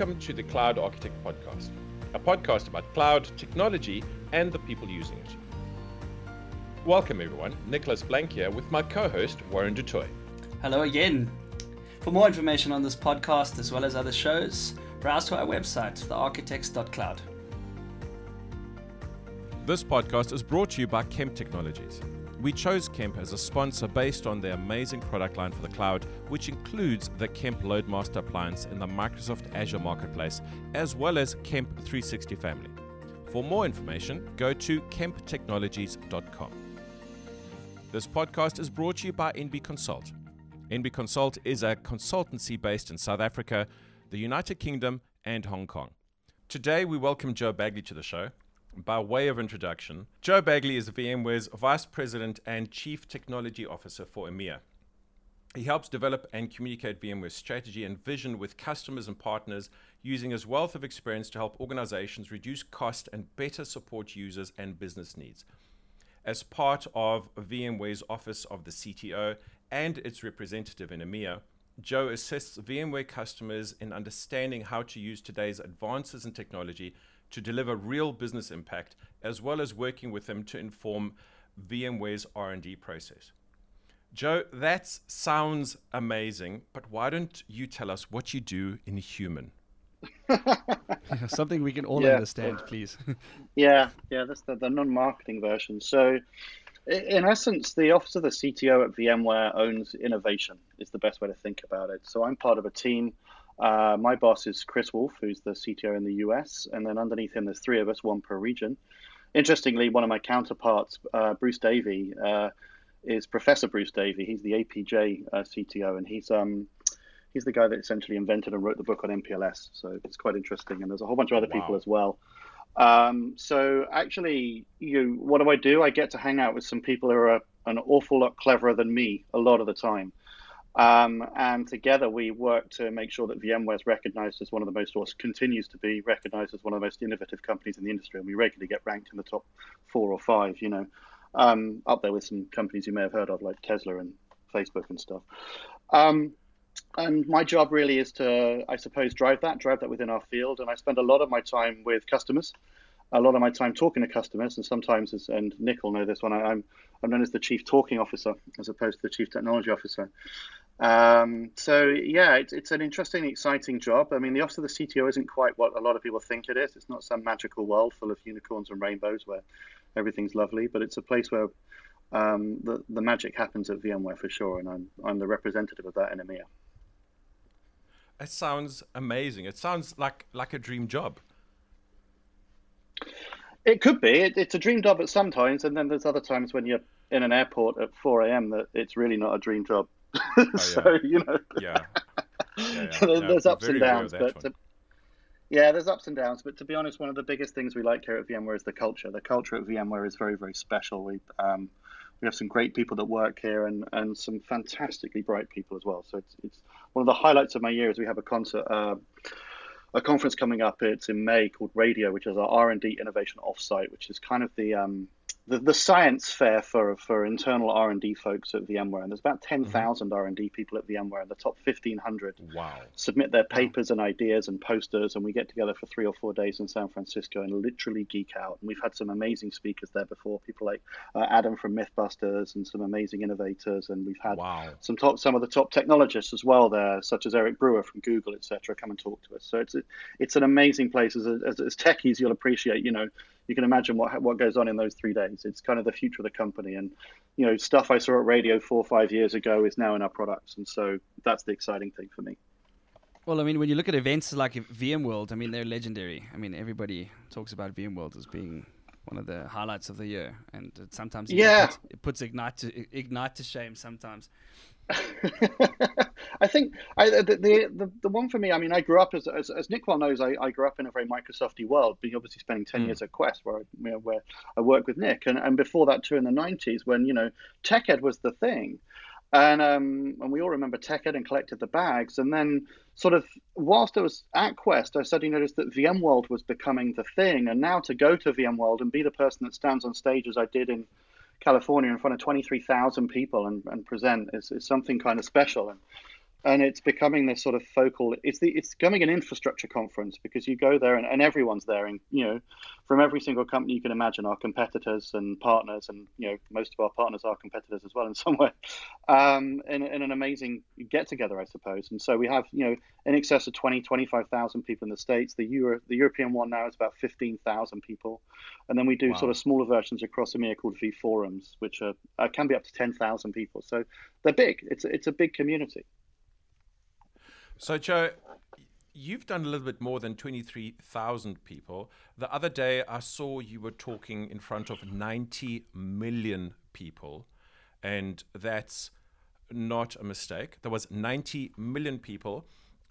Hi, everyone. Welcome to the Cloud Architect Podcast, a podcast about cloud technology and the people using it. Welcome, everyone. Nicholas Blank here with my co host, Warren du Toit. Hello again. For more information on this podcast as well as other shows, browse to our website, thearchitects.cloud. This podcast is brought to you by Kemp Technologies. We chose Kemp as a sponsor based on their amazing product line for the cloud, which includes the Kemp LoadMaster appliance in the Microsoft Azure Marketplace, as well as Kemp 360 family. For more information, go to kemptechnologies.com. This podcast is brought to you by NB Consult. NB Consult is a consultancy based in South Africa, the United Kingdom, and Hong Kong. Today, we welcome Joe Baguley to the show. By way of introduction, Joe Baguley is VMware's Vice President and Chief Technology Officer for EMEA. He helps develop and communicate VMware's strategy and vision with customers and partners using his wealth of experience to help organizations reduce cost and better support users and business needs. As part of VMware's Office of the CTO and its representative in EMEA, Joe assists VMware customers in understanding how to use today's advances in technology to deliver real business impact, as well as working with them to inform VMware's R&D process. Joe, that sounds amazing, but why don't you tell us what you do in human? Something we can all yeah. understand, please. yeah, yeah, that's the, the non-marketing version. So, in essence, the office of the CTO at VMware owns innovation. Is the best way to think about it. So, I'm part of a team uh, my boss is Chris Wolf, who's the CTO in the US, and then underneath him, there's three of us, one per region. Interestingly, one of my counterparts, uh, Bruce Davie, uh, is Professor Bruce Davie. He's the APJ uh, CTO, and he's um, he's the guy that essentially invented and wrote the book on MPLS. So it's quite interesting, and there's a whole bunch of other wow. people as well. Um, so actually, you, what do I do? I get to hang out with some people who are an awful lot cleverer than me a lot of the time. Um, and together we work to make sure that VMware is recognized as one of the most, or continues to be recognized as one of the most innovative companies in the industry. And we regularly get ranked in the top four or five, you know, um, up there with some companies you may have heard of, like Tesla and Facebook and stuff. Um, and my job really is to, I suppose, drive that, drive that within our field. And I spend a lot of my time with customers a lot of my time talking to customers, and sometimes, as, and Nick will know this one, I, I'm I'm known as the chief talking officer as opposed to the chief technology officer. Um, so yeah, it's, it's an interesting, exciting job. I mean, the office of the CTO isn't quite what a lot of people think it is. It's not some magical world full of unicorns and rainbows where everything's lovely, but it's a place where um, the the magic happens at VMware for sure, and I'm I'm the representative of that in EMEA. It sounds amazing. It sounds like like a dream job. It could be. It, it's a dream job at some times, and then there's other times when you're in an airport at 4 a.m. that it's really not a dream job. Oh, so you know, yeah, yeah, yeah. there's ups and downs, but to, yeah, there's ups and downs. But to be honest, one of the biggest things we like here at VMware is the culture. The culture at VMware is very, very special. We um, we have some great people that work here and, and some fantastically bright people as well. So it's, it's one of the highlights of my year is we have a concert, uh, a conference coming up. It's in May called Radio, which is our R and D innovation offsite, which is kind of the um, the, the science fair for for internal R and D folks at VMware, and there's about ten thousand mm-hmm. R and D people at VMware, and the top fifteen hundred wow. submit their papers and ideas and posters, and we get together for three or four days in San Francisco and literally geek out. And we've had some amazing speakers there before, people like uh, Adam from MythBusters and some amazing innovators, and we've had wow. some top some of the top technologists as well there, such as Eric Brewer from Google, etc., come and talk to us. So it's it's an amazing place. As, as, as techies, you'll appreciate, you know you can imagine what what goes on in those three days. It's kind of the future of the company, and you know stuff I saw at radio four or five years ago is now in our products, and so that's the exciting thing for me. Well, I mean, when you look at events like VMworld, I mean, they're legendary. I mean, everybody talks about VMworld as being one of the highlights of the year, and sometimes yeah, puts, it puts ignite to ignite to shame sometimes. I think I, the, the, the one for me. I mean, I grew up as as, as Nick well knows. I, I grew up in a very Microsofty world, being obviously spending ten mm. years at Quest, where I, you know, where I worked with Nick, and, and before that too in the nineties when you know TechEd was the thing, and um and we all remember TechEd and collected the bags, and then sort of whilst I was at Quest, I suddenly noticed that VMworld was becoming the thing, and now to go to VMworld and be the person that stands on stage as I did in California in front of 23,000 people and, and present is, is something kind of special. And and it's becoming this sort of focal it's the it's becoming an infrastructure conference because you go there and, and everyone's there and you know from every single company you can imagine our competitors and partners and you know most of our partners are competitors as well in some way um, in, in an amazing get together i suppose. And so we have you know in excess of 20 25000 people in the states. The Euro, the european one now is about 15000 people. And then we do wow. sort of smaller versions across EMEA called v forums which are, uh, can be up to 10000 people. So they're big. It's, it's a big community so, Joe, you've done a little bit more than 23,000 people. The other day, I saw you were talking in front of 90 million people, and that's not a mistake. There was 90 million people.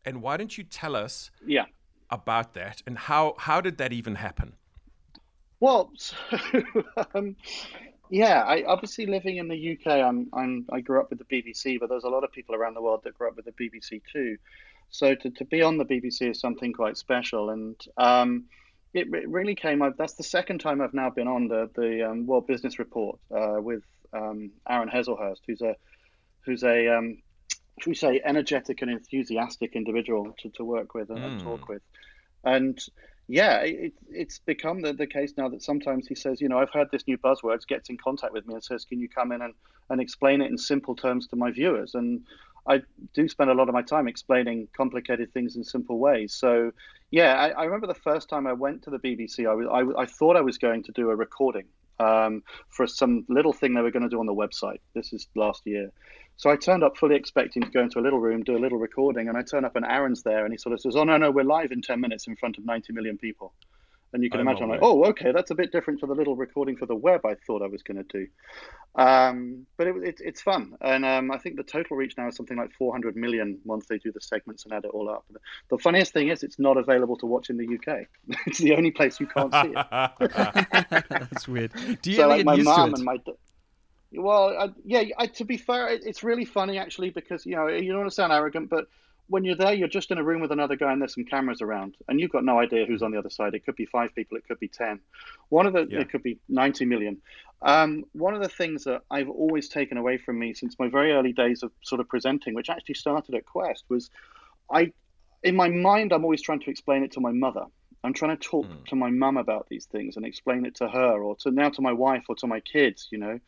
And why don't you tell us yeah. about that and how, how did that even happen? Well, so, um, yeah, I obviously living in the UK. I'm, I'm I grew up with the BBC, but there's a lot of people around the world that grew up with the BBC too. So to, to be on the BBC is something quite special, and um, it, it, really came up. That's the second time I've now been on the the um, World Business Report uh, with um, Aaron Heslehurst, who's a who's a um, should we say energetic and enthusiastic individual to, to work with and, mm. and talk with, and yeah, it, it's become the, the case now that sometimes he says, you know, I've heard this new buzzwords, gets in contact with me and says, can you come in and, and explain it in simple terms to my viewers? And I do spend a lot of my time explaining complicated things in simple ways. So, yeah, I, I remember the first time I went to the BBC, I, was, I, I thought I was going to do a recording um, for some little thing they were going to do on the website. This is last year. So I turned up fully expecting to go into a little room, do a little recording, and I turn up and Aaron's there, and he sort of says, "Oh no, no, we're live in ten minutes in front of ninety million people." And you can imagine, I'm like, oh, okay, that's a bit different to the little recording for the web I thought I was going to do. Um, but it, it, it's fun. And um, I think the total reach now is something like 400 million once they do the segments and add it all up. The funniest thing is, it's not available to watch in the UK. it's the only place you can't see it. that's weird. Do you so, like, get my used mom to it? and my well, I, yeah. I, to be fair, it, it's really funny actually because you know you don't want to sound arrogant, but when you're there, you're just in a room with another guy and there's some cameras around, and you've got no idea who's on the other side. It could be five people, it could be ten. One of the yeah. it could be ninety million. Um, one of the things that I've always taken away from me since my very early days of sort of presenting, which actually started at Quest, was I, in my mind, I'm always trying to explain it to my mother. I'm trying to talk mm. to my mum about these things and explain it to her, or to now to my wife or to my kids, you know.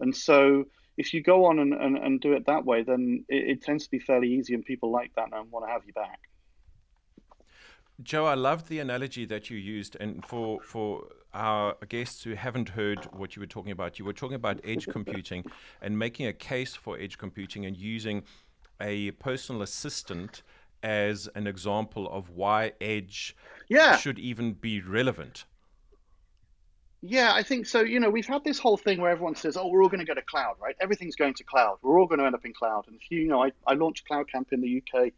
And so if you go on and, and, and do it that way, then it, it tends to be fairly easy, and people like that and want to have you back. Joe, I loved the analogy that you used, and for for our guests who haven't heard what you were talking about, you were talking about edge computing and making a case for edge computing and using a personal assistant as an example of why edge yeah. should even be relevant. Yeah, I think so. You know, we've had this whole thing where everyone says, "Oh, we're all going to go to cloud, right? Everything's going to cloud. We're all going to end up in cloud." And you know, I, I launched Cloud Camp in the UK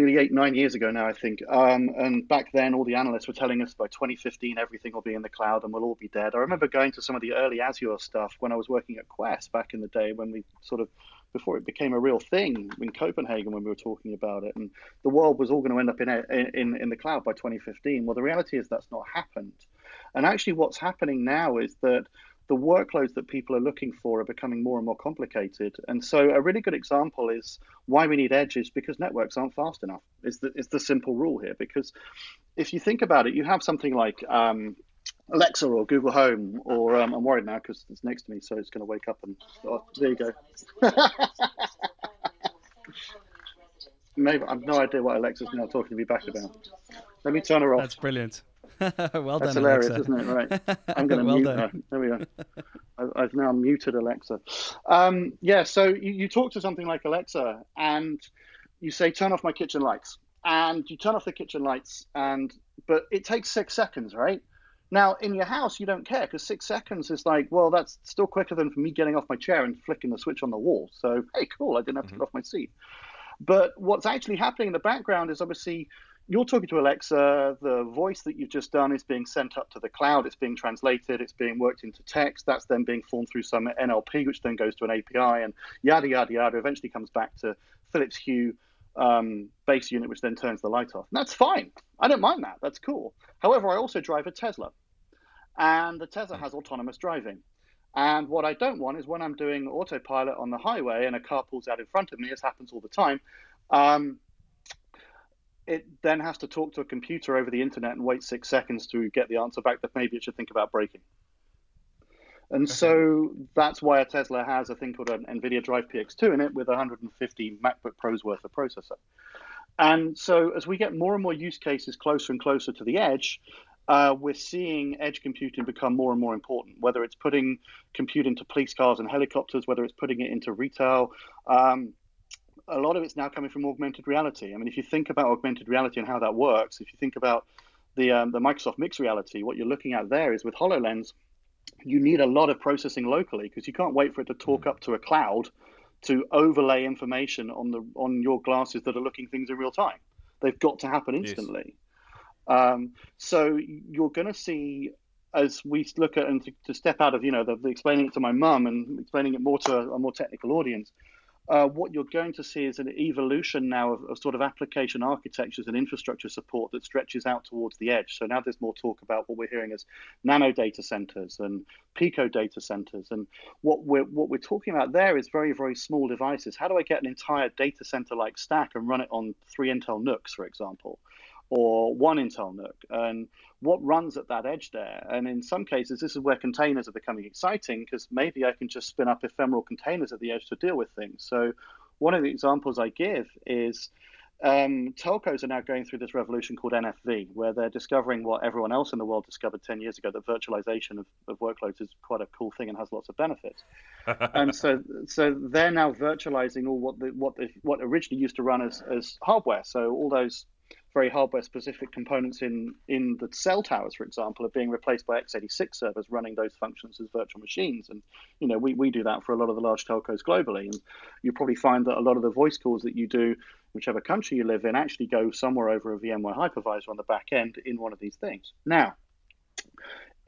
nearly eight, nine years ago now, I think. Um, and back then, all the analysts were telling us by 2015 everything will be in the cloud and we'll all be dead. I remember going to some of the early Azure stuff when I was working at Quest back in the day when we sort of before it became a real thing in Copenhagen when we were talking about it, and the world was all going to end up in in in the cloud by 2015. Well, the reality is that's not happened. And actually, what's happening now is that the workloads that people are looking for are becoming more and more complicated. And so, a really good example is why we need edge is because networks aren't fast enough. Is the is the simple rule here? Because if you think about it, you have something like um, Alexa or Google Home, or um, I'm worried now because it's next to me, so it's going to wake up and oh, there you go. Maybe I've no idea what Alexa's now talking to me back about. Let me turn her off. That's brilliant. well That's done, hilarious, Alexa. isn't it? Right. I'm going to well mute done. her. There we go. I, I've now muted Alexa. Um, yeah, so you, you talk to something like Alexa and you say, turn off my kitchen lights. And you turn off the kitchen lights, and but it takes six seconds, right? Now, in your house, you don't care because six seconds is like, well, that's still quicker than for me getting off my chair and flicking the switch on the wall. So, hey, cool, I didn't have to Mhm. get off my seat. But what's actually happening in the background is obviously you're talking to Alexa, the voice that you've just done is being sent up to the cloud, it's being translated, it's being worked into text, that's then being formed through some NLP, which then goes to an API, and yada, yada, yada, eventually comes back to Philips Hue um, base unit, which then turns the light off. And that's fine. I don't mind that. That's cool. However, I also drive a Tesla, and the Tesla has autonomous driving. And what I don't want is when I'm doing autopilot on the highway and a car pulls out in front of me, as happens all the time, um, it then has to talk to a computer over the internet and wait six seconds to get the answer back that maybe it should think about breaking. And okay. so that's why a Tesla has a thing called an NVIDIA Drive PX2 in it with 150 MacBook Pros worth of processor. And so as we get more and more use cases closer and closer to the edge, uh, we're seeing edge computing become more and more important, whether it's putting compute into police cars and helicopters, whether it's putting it into retail. Um, a lot of it's now coming from augmented reality. I mean, if you think about augmented reality and how that works, if you think about the, um, the Microsoft mixed reality, what you're looking at there is with HoloLens, you need a lot of processing locally because you can't wait for it to talk up to a cloud to overlay information on the on your glasses that are looking things in real time. They've got to happen instantly. Yes. Um, so you're going to see as we look at and to, to step out of you know the, the explaining it to my mum and explaining it more to a, a more technical audience uh, what you're going to see is an evolution now of, of, sort of application architectures and infrastructure support that stretches out towards the edge. So now there's more talk about what we're hearing as nano data centers and pico data centers. And what we're what we're talking about there is very very small devices. How do I get an entire data center like stack and run it on three Intel NUCs, for example? Or one Intel NUC, and what runs at that edge there. And in some cases, this is where containers are becoming exciting because maybe I can just spin up ephemeral containers at the edge to deal with things. So, one of the examples I give is um, telcos are now going through this revolution called NFV, where they're discovering what everyone else in the world discovered 10 years ago that virtualization of, of workloads is quite a cool thing and has lots of benefits. and so, so they're now virtualizing all what the, what the, what originally used to run as, as hardware. So all those very hardware specific components in, in the cell towers, for example, are being replaced by x86 servers running those functions as virtual machines. And, you know, we, we do that for a lot of the large telcos globally. And you probably find that a lot of the voice calls that you do, whichever country you live in, actually go somewhere over a VMware hypervisor on the back end in one of these things. Now,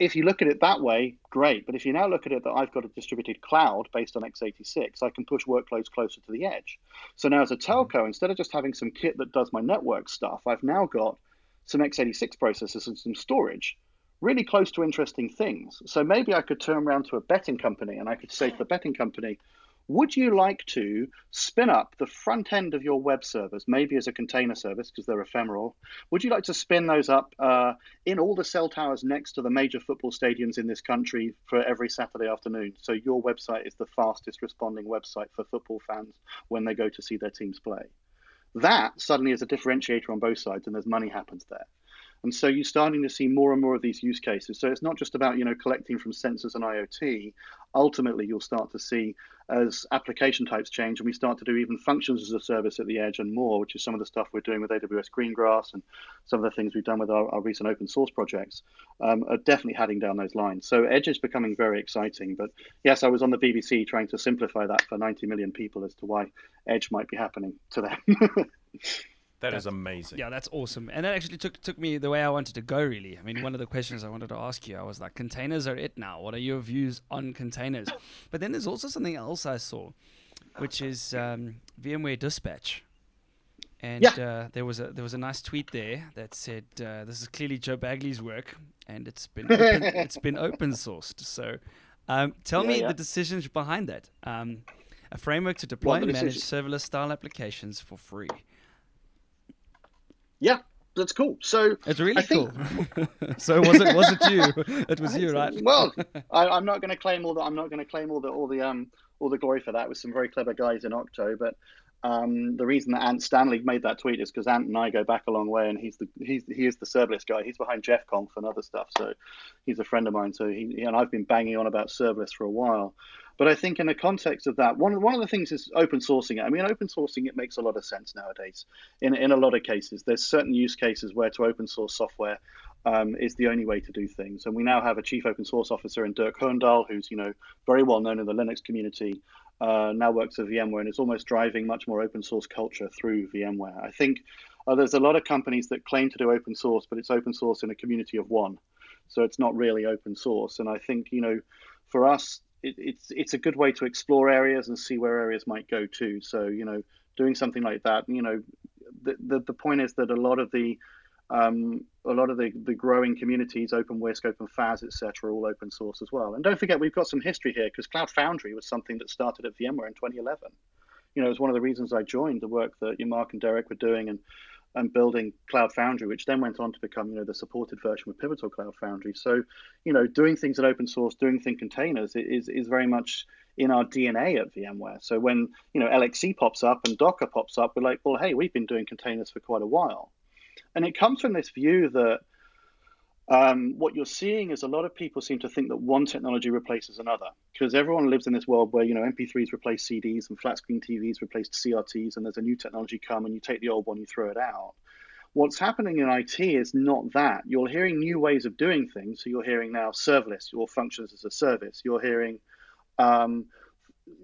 if you look at it that way, great. But if you now look at it that I've got a distributed cloud based on x86, I can push workloads closer to the edge. So now as a telco, mm-hmm. instead of just having some kit that does my network stuff, I've now got some x86 processors and some storage really close to interesting things. So maybe I could turn around to a betting company and I could say to the betting company, would you like to spin up the front end of your web servers, maybe as a container service because they're ephemeral? Would you like to spin those up uh, in all the cell towers next to the major football stadiums in this country for every Saturday afternoon? So your website is the fastest responding website for football fans when they go to see their teams play. That suddenly is a differentiator on both sides, and there's money happens there. And so you're starting to see more and more of these use cases. So it's not just about you know collecting from sensors and IoT. Ultimately, you'll start to see as application types change and we start to do even functions as a service at the edge and more, which is some of the stuff we're doing with AWS Greengrass and some of the things we've done with our, our recent open source projects, um, are definitely heading down those lines. So edge is becoming very exciting. But yes, I was on the BBC trying to simplify that for 90 million people as to why edge might be happening to them. That that's, amazing. Yeah, that's awesome. And that actually took took me the way I wanted to go. Really, I mean, one of the questions I wanted to ask you, I was like, containers are it now. What are your views on containers? But then there's also something else I saw, which is um, VMware Dispatch. And yeah. uh, there was a there was a nice tweet there that said uh, this is clearly Joe Baguley's work, and it's been open, it's been open sourced. So, um, tell yeah, me yeah. the decisions behind that. Um, a framework to deploy and manage serverless style applications for free. Yeah, that's cool. So it's really cool. so was it was it you? It was you, right? well, I, am not going to claim all the I'm not going to claim all the all the um all the glory for that. With some very clever guys in Octo, but um, the reason that Ant Stanley made that tweet is because Ant and I go back a long way, and he's the he's he is the serverless guy. He's behind JeffConf and other stuff, so he's a friend of mine. So he and I've been banging on about serverless for a while. But I think in the context of that, one, one of the things is open sourcing it. I mean, open sourcing it makes a lot of sense nowadays. In, in a lot of cases, there's certain use cases where to open source software um, is the only way to do things. And we now have a chief open source officer in Dirk Hohndel, who's you know very well known in the Linux community. Uh, now works at VMware and is almost driving much more open source culture through VMware. I think uh, there's a lot of companies that claim to do open source, but it's open source in a community of one, so it's not really open source. And I think you know, for us, it, it's it's a good way to explore areas and see where areas might go to. So you know, doing something like that, you know, the the, the point is that a lot of the um, a lot of the, the growing communities, OpenWhisk, OpenFaaS, etc., are all open source as well. And don't forget, we've got some history here because Cloud Foundry was something that started at VMware in 2011. You know, it was one of the reasons I joined the work that you, Mark and Derek were doing and and building Cloud Foundry, which then went on to become, you know, the supported version with Pivotal Cloud Foundry. So, you know, doing things in open source, doing things in containers is is very much in our DNA at VMware. So when you know LXC pops up and Docker pops up, we're like, well, hey, we've been doing containers for quite a while, and it comes from this view that um, what you're seeing is a lot of people seem to think that one technology replaces another because everyone lives in this world where you know MP3s replace CDs and flat screen TVs replace CRTs, and there's a new technology come and you take the old one, you throw it out. What's happening in IT is not that. You're hearing new ways of doing things. So you're hearing now serverless, your functions as a service. You're hearing um,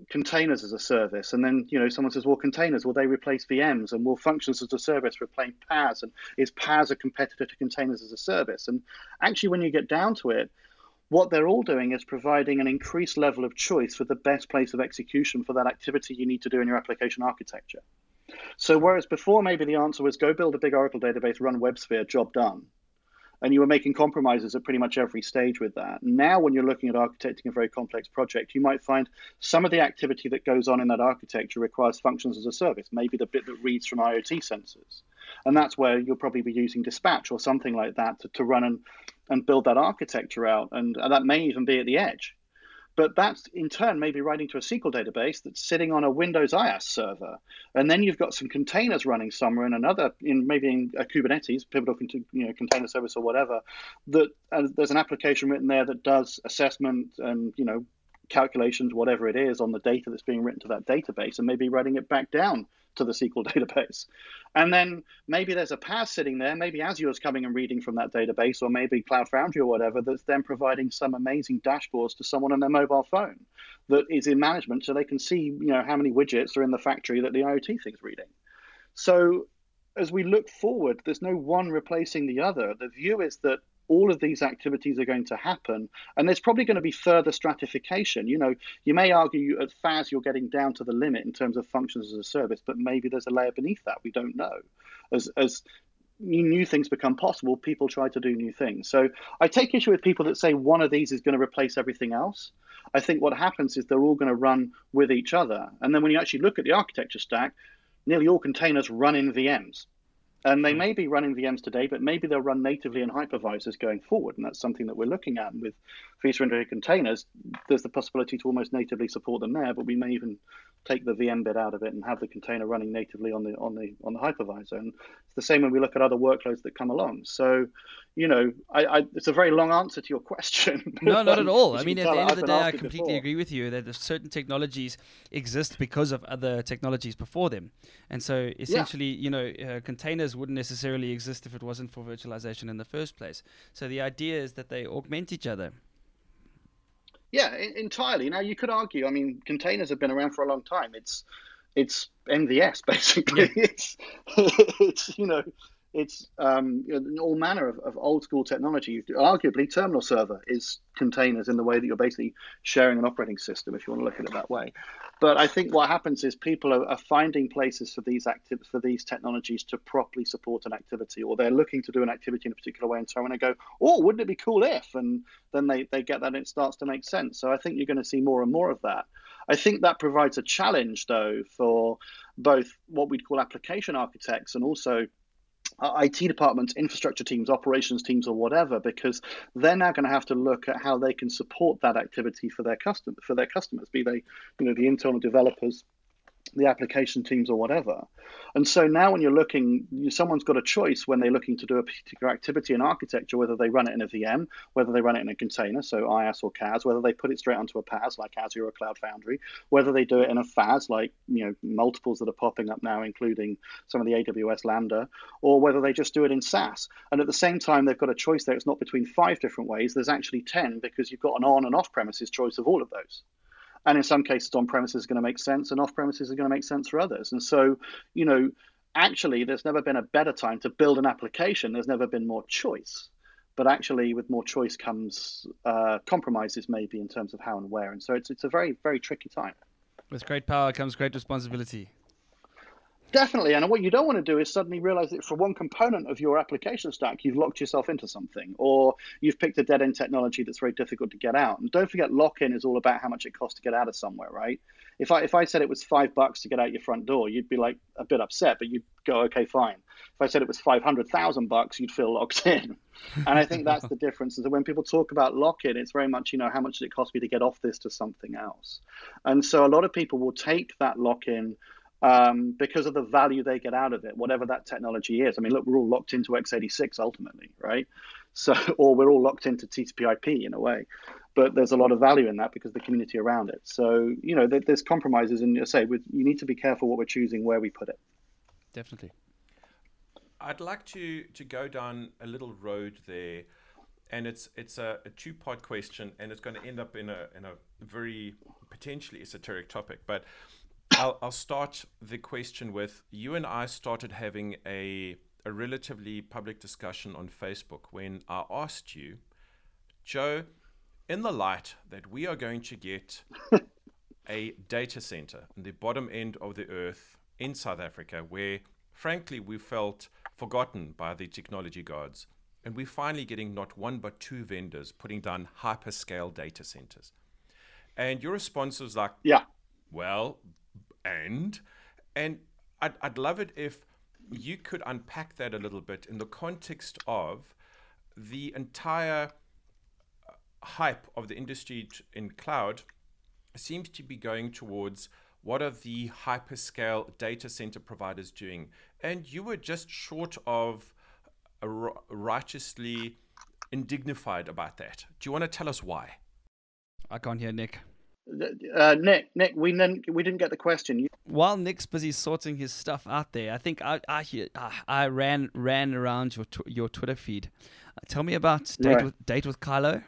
containers as a service. And then, you know, someone says, well, containers, will they replace VMs? And will functions as a service replace PaaS? And is PaaS a competitor to containers as a service? And actually, when you get down to it, what they're all doing is providing an increased level of choice for the best place of execution for that activity you need to do in your application architecture. So, whereas before maybe the answer was go build a big Oracle database, run WebSphere, job done and you were making compromises at pretty much every stage with that. Now, when you're looking at architecting a very complex project, you might find some of the activity that goes on in that architecture requires functions as a service, maybe the bit that reads from IoT sensors. And that's where you'll probably be using dispatch or something like that to, to run and, and build that architecture out. And, and that may even be at the edge. But that's in turn maybe writing to a SQL database that's sitting on a Windows IaaS server, and then you've got some containers running somewhere in another, in maybe in a Kubernetes, Pivotal you know, container service or whatever. That uh, there's an application written there that does assessment and you know calculations, whatever it is, on the data that's being written to that database, and maybe writing it back down to the SQL database. And then maybe there's a PaaS sitting there, maybe Azure is coming and reading from that database, or maybe Cloud Foundry or whatever, that's then providing some amazing dashboards to someone on their mobile phone that is in management so they can see, you know, how many widgets are in the factory that the IoT thing's reading. So as we look forward, there's no one replacing the other. The view is that all of these activities are going to happen. And there's probably going to be further stratification. You know, you may argue at FaaS you're getting down to the limit in terms of functions as a service, but maybe there's a layer beneath that. We don't know. As, as new things become possible, people try to do new things. So I take issue with people that say one of these is going to replace everything else. I think what happens is they're all going to run with each other. And then when you actually look at the architecture stack, nearly all containers run in VMs. And they hmm. may be running VMs today, but maybe they'll run natively in hypervisors going forward. And that's something that we're looking at. And with feature rendered containers, there's the possibility to almost natively support them there, but we may even take the VM bit out of it and have the container running natively on the on the on the hypervisor. And it's the same when we look at other workloads that come along. So, you know, I, I it's a very long answer to your question. No, not at all. I mean, at the end of the day, I completely before. agree with you that certain technologies exist because of other technologies before them, and so essentially, yeah. you know, uh, containers wouldn't necessarily exist if it wasn't for virtualization in the first place. So the idea is that they augment each other. Yeah, entirely. Now you could argue. I mean, containers have been around for a long time. It's it's MVS basically. Yeah. It's it's you know it's um, you know, all manner of, of, old school technology. Arguably, terminal server is containers in the way that you're basically sharing an operating system, if you want to look at it that way. But I think what happens is people are, are finding places for these active for these technologies to properly support an activity, or they're looking to do an activity in a particular way, and so when they go, "Oh, wouldn't it be cool if?" and then they they get that, and it starts to make sense. So I think you're going to see more and more of that. I think that provides a challenge, though, for both what we'd call application architects and also IT departments, infrastructure teams, operations teams, or whatever, because they're now going to have to look at how they can support that activity for their custom for their customers, be they, you know, the internal developers, the application teams or whatever. And so now when you're looking, someone's got a choice when they're looking to do a particular activity in architecture, whether they run it in a VM, whether they run it in a container, so IaaS or CaaS, whether they put it straight onto a PaaS like Azure or Cloud Foundry, whether they do it in a FaaS like, you know, multiples that are popping up now, including some of the AWS Lambda, or whether they just do it in SaaS. And at the same time, they've got a choice there. It's not between five different ways. There's actually 10 because you've got an on and off premises choice of all of those. And in some cases, on premises is going to make sense, and off premises is going to make sense for others. And so, you know, actually, there's never been a better time to build an application. There's never been more choice. But actually, with more choice comes uh, compromises, maybe in terms of how and where. And so it's it's a very very tricky time. With great power comes great responsibility. Definitely. And what you don't want to do is suddenly realize that for one component of your application stack, you've locked yourself into something, or you've picked a dead end technology that's very difficult to get out. And don't forget, lock in is all about how much it costs to get out of somewhere, right? If I if I said it was five bucks to get out your front door, you'd be like a bit upset, but you'd go, okay, fine. If I said it was five hundred thousand bucks, you'd feel locked in. And I think that's the difference. Is that when people talk about lock in, it's very much, you know, how much did it cost me to get off this to something else? And so a lot of people will take that lock in um, because of the value they get out of it, whatever that technology is. I mean, look, we're all locked into x86 ultimately, right? So, or we're all locked into TCP/IP in a way, but there's a lot of value in that because the community around it. So, you know, there's compromises, and you say you need to be careful what we're choosing, where we put it. Definitely. I'd like to to go down a little road there, and it's it's a, a two part question, and it's going to end up in a in a very potentially esoteric topic, but I'll, I'll start the question with you and I started having a, a relatively public discussion on Facebook when I asked you, Joe, in the light that we are going to get a data center in the bottom end of the earth in South Africa, where frankly we felt forgotten by the technology gods, and we're finally getting not one but two vendors putting down hyperscale data centers. And your response was like, Yeah. Well, and and I'd, I'd love it if you could unpack that a little bit in the context of the entire uh, hype of the industry in cloud seems to be going towards what are the hyperscale data center providers doing. And you were just short of righteously indignified about that. Do you want to tell us why? I can't hear nick uh, Nick, Nick, we didn't we didn't get the question. While Nick's busy sorting his stuff out there, I think I I, I ran ran around your your Twitter feed. Uh, tell me about date right. with date with Kylo.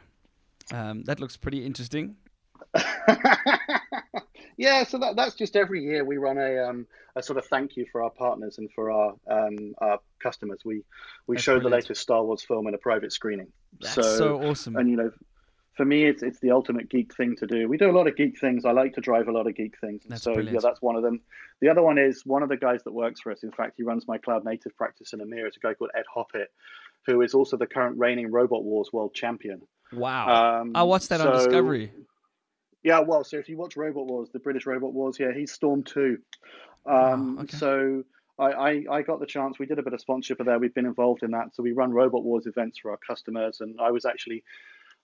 Um, that looks pretty interesting. yeah, so that, that's just every year we run a um, a sort of thank you for our partners and for our um, our customers. We we show the latest Star Wars film in a private screening. That's so, so awesome. And you know, for me, it's it's the ultimate geek thing to do. We do a lot of geek things. I like to drive a lot of geek things. That's so brilliant. yeah, that's one of them. The other one is one of the guys that works for us. In fact, he runs my cloud native practice in EMEA. It's a guy called Ed Hoppitt, who is also the current reigning Robot Wars world champion. Wow! Um, I watched that so, on Discovery. Yeah, well, so if you watch Robot Wars, the British Robot Wars, yeah, he's Storm two. Um, okay. So I, I, I, got the chance. We did a bit of sponsorship there. We've been involved in that. So we run Robot Wars events for our customers, and I was actually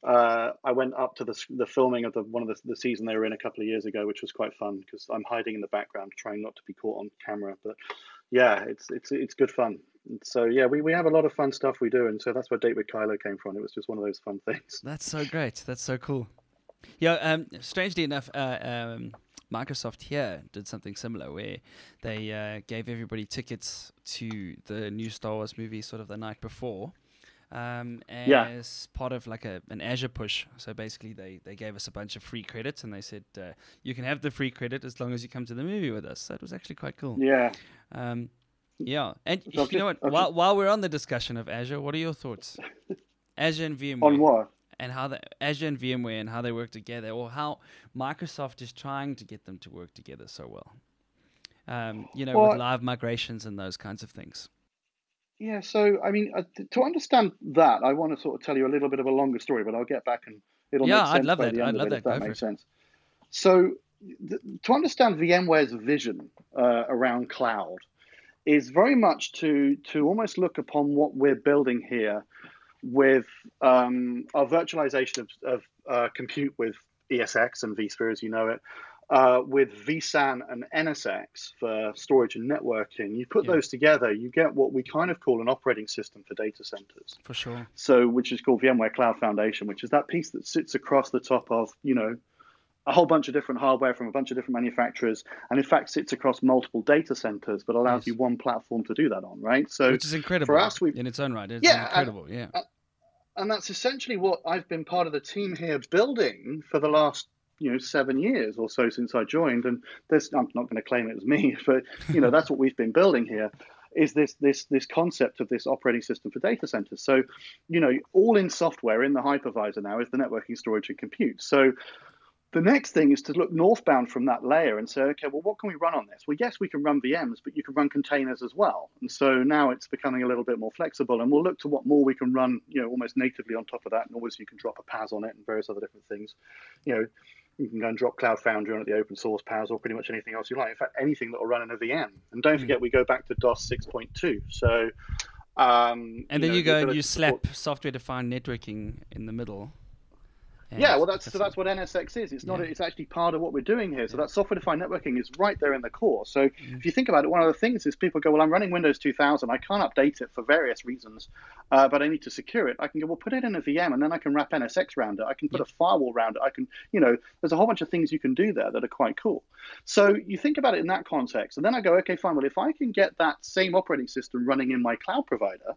uh, I went up to the, the filming of the one of the, the season they were in a couple of years ago, which was quite fun because I'm hiding in the background, trying not to be caught on camera. But yeah, it's it's it's good fun. So yeah, we, we have a lot of fun stuff we do, and so that's where Date with Kylo came from. It was just one of those fun things. That's so great. That's so cool. Yeah. Um. Strangely enough, uh, um, Microsoft here did something similar where they uh, gave everybody tickets to the new Star Wars movie sort of the night before um, as yeah. part of like a, an Azure push. So basically, they, they gave us a bunch of free credits and they said, uh, you can have the free credit as long as you come to the movie with us. That was actually quite cool. Yeah. Um, yeah. And so you know what? While, while we're on the discussion of Azure, what are your thoughts? Azure and VMware. On what? And how the Azure and VMware and how they work together, or how Microsoft is trying to get them to work together so well. Um, you know, well, with live migrations and those kinds of things. Yeah, so I mean, uh, to understand that, I want to sort of tell you a little bit of a longer story, but I'll get back and it'll yeah, make sense I'd love by that. the end I'd love it, that. if that Go makes sense. So, th- to understand VMware's vision uh, around cloud is very much to to almost look upon what we're building here with um, our virtualization of, of uh, compute with ESX and vSphere, as you know it, uh, with vSAN and NSX for storage and networking, you put yeah. those together, you get what we kind of call an operating system for data centers. For sure. So, which is called VMware Cloud Foundation, which is that piece that sits across the top of, you know, a whole bunch of different hardware from a bunch of different manufacturers, and in fact sits across multiple data centers, but allows you one platform to do that on, right? So, which is incredible for us, we in its own right. It's yeah, incredible, and, yeah. And that's essentially what I've been part of the team here building for the last you know seven years or so since I joined, and this I'm not going to claim it was me, but you know that's what we've been building here. Is this this this concept of this operating system for data centers? So, you know, all in software in the hypervisor now is the networking, storage, and compute. So, the next thing is to look northbound from that layer and say, okay, well, what can we run on this? Well, yes, we can run VMs, but you can run containers as well. And so now it's becoming a little bit more flexible, and we'll look to what more we can run, you know, almost natively on top of that. And always you can drop a PaaS on it and various other different things. You know, you can go and drop Cloud Foundry on it, the open source PaaS, or pretty much anything else you like. In fact, anything that will run in a VM. And don't mm. forget, we go back to DOS 6.2. So, um, and then you, know, you go and you slap software defined networking in the middle yeah, well, that's so that's what NSX is. It's not. Yeah. It's actually part of what we're doing here. So that software-defined networking is right there in the core. So if you think about it, one of the things is people go, "Well, I'm running Windows 2000. I can't update it for various reasons, uh, but I need to secure it." I can go, "Well, put it in a VM, and then I can wrap NSX around it. I can put yeah. a firewall around it. I can, you know, there's a whole bunch of things you can do there that are quite cool." So you think about it in that context, and then I go, "Okay, fine. Well, if I can get that same operating system running in my cloud provider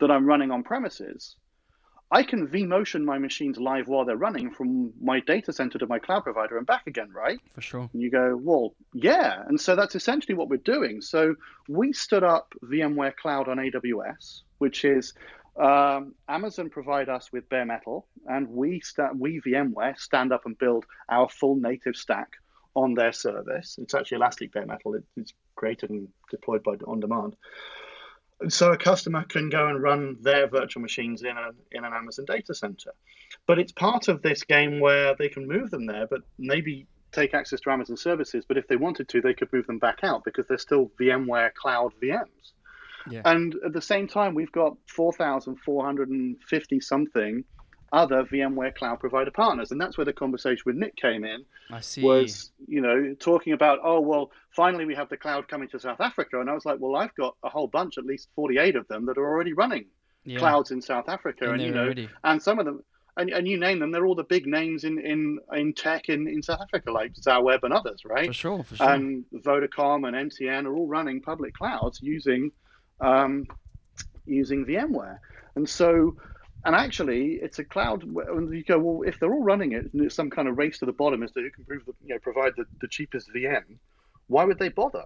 that I'm running on premises." I can vMotion my machines live while they're running from my data center to my cloud provider and back again, right? For sure. And you go, well, yeah. And so that's essentially what we're doing. So we stood up VMware Cloud on AWS, which is um, Amazon provide us with bare metal, and we sta- we VMware stand up and build our full native stack on their service. It's actually Elastic bare metal. It, it's created and deployed by on demand so a customer can go and run their virtual machines in, a, in an Amazon data center. But it's part of this game where they can move them there, but maybe take access to Amazon services. But if they wanted to, they could move them back out because they're still VMware Cloud VMs. Yeah. And at the same time, we've got 4,450 something other VMware cloud provider partners. And that's where the conversation with Nick came in. I see. Was, you know, talking about, oh, well, finally we have the cloud coming to South Africa. And I was like, well, I've got a whole bunch, at least 48 of them, that are already running yeah. clouds in South Africa. And, and you know, already... and some of them, and, and you name them, they're all the big names in, in, in tech in, in South Africa, like Zaweb and others, right? For sure, for sure. And Vodacom and MTN are all running public clouds using um, using VMware. And so and actually, it's a cloud. And you go, well, if they're all running it, and it's some kind of race to the bottom as to who can prove the, you know, provide the, the cheapest VM, why would they bother?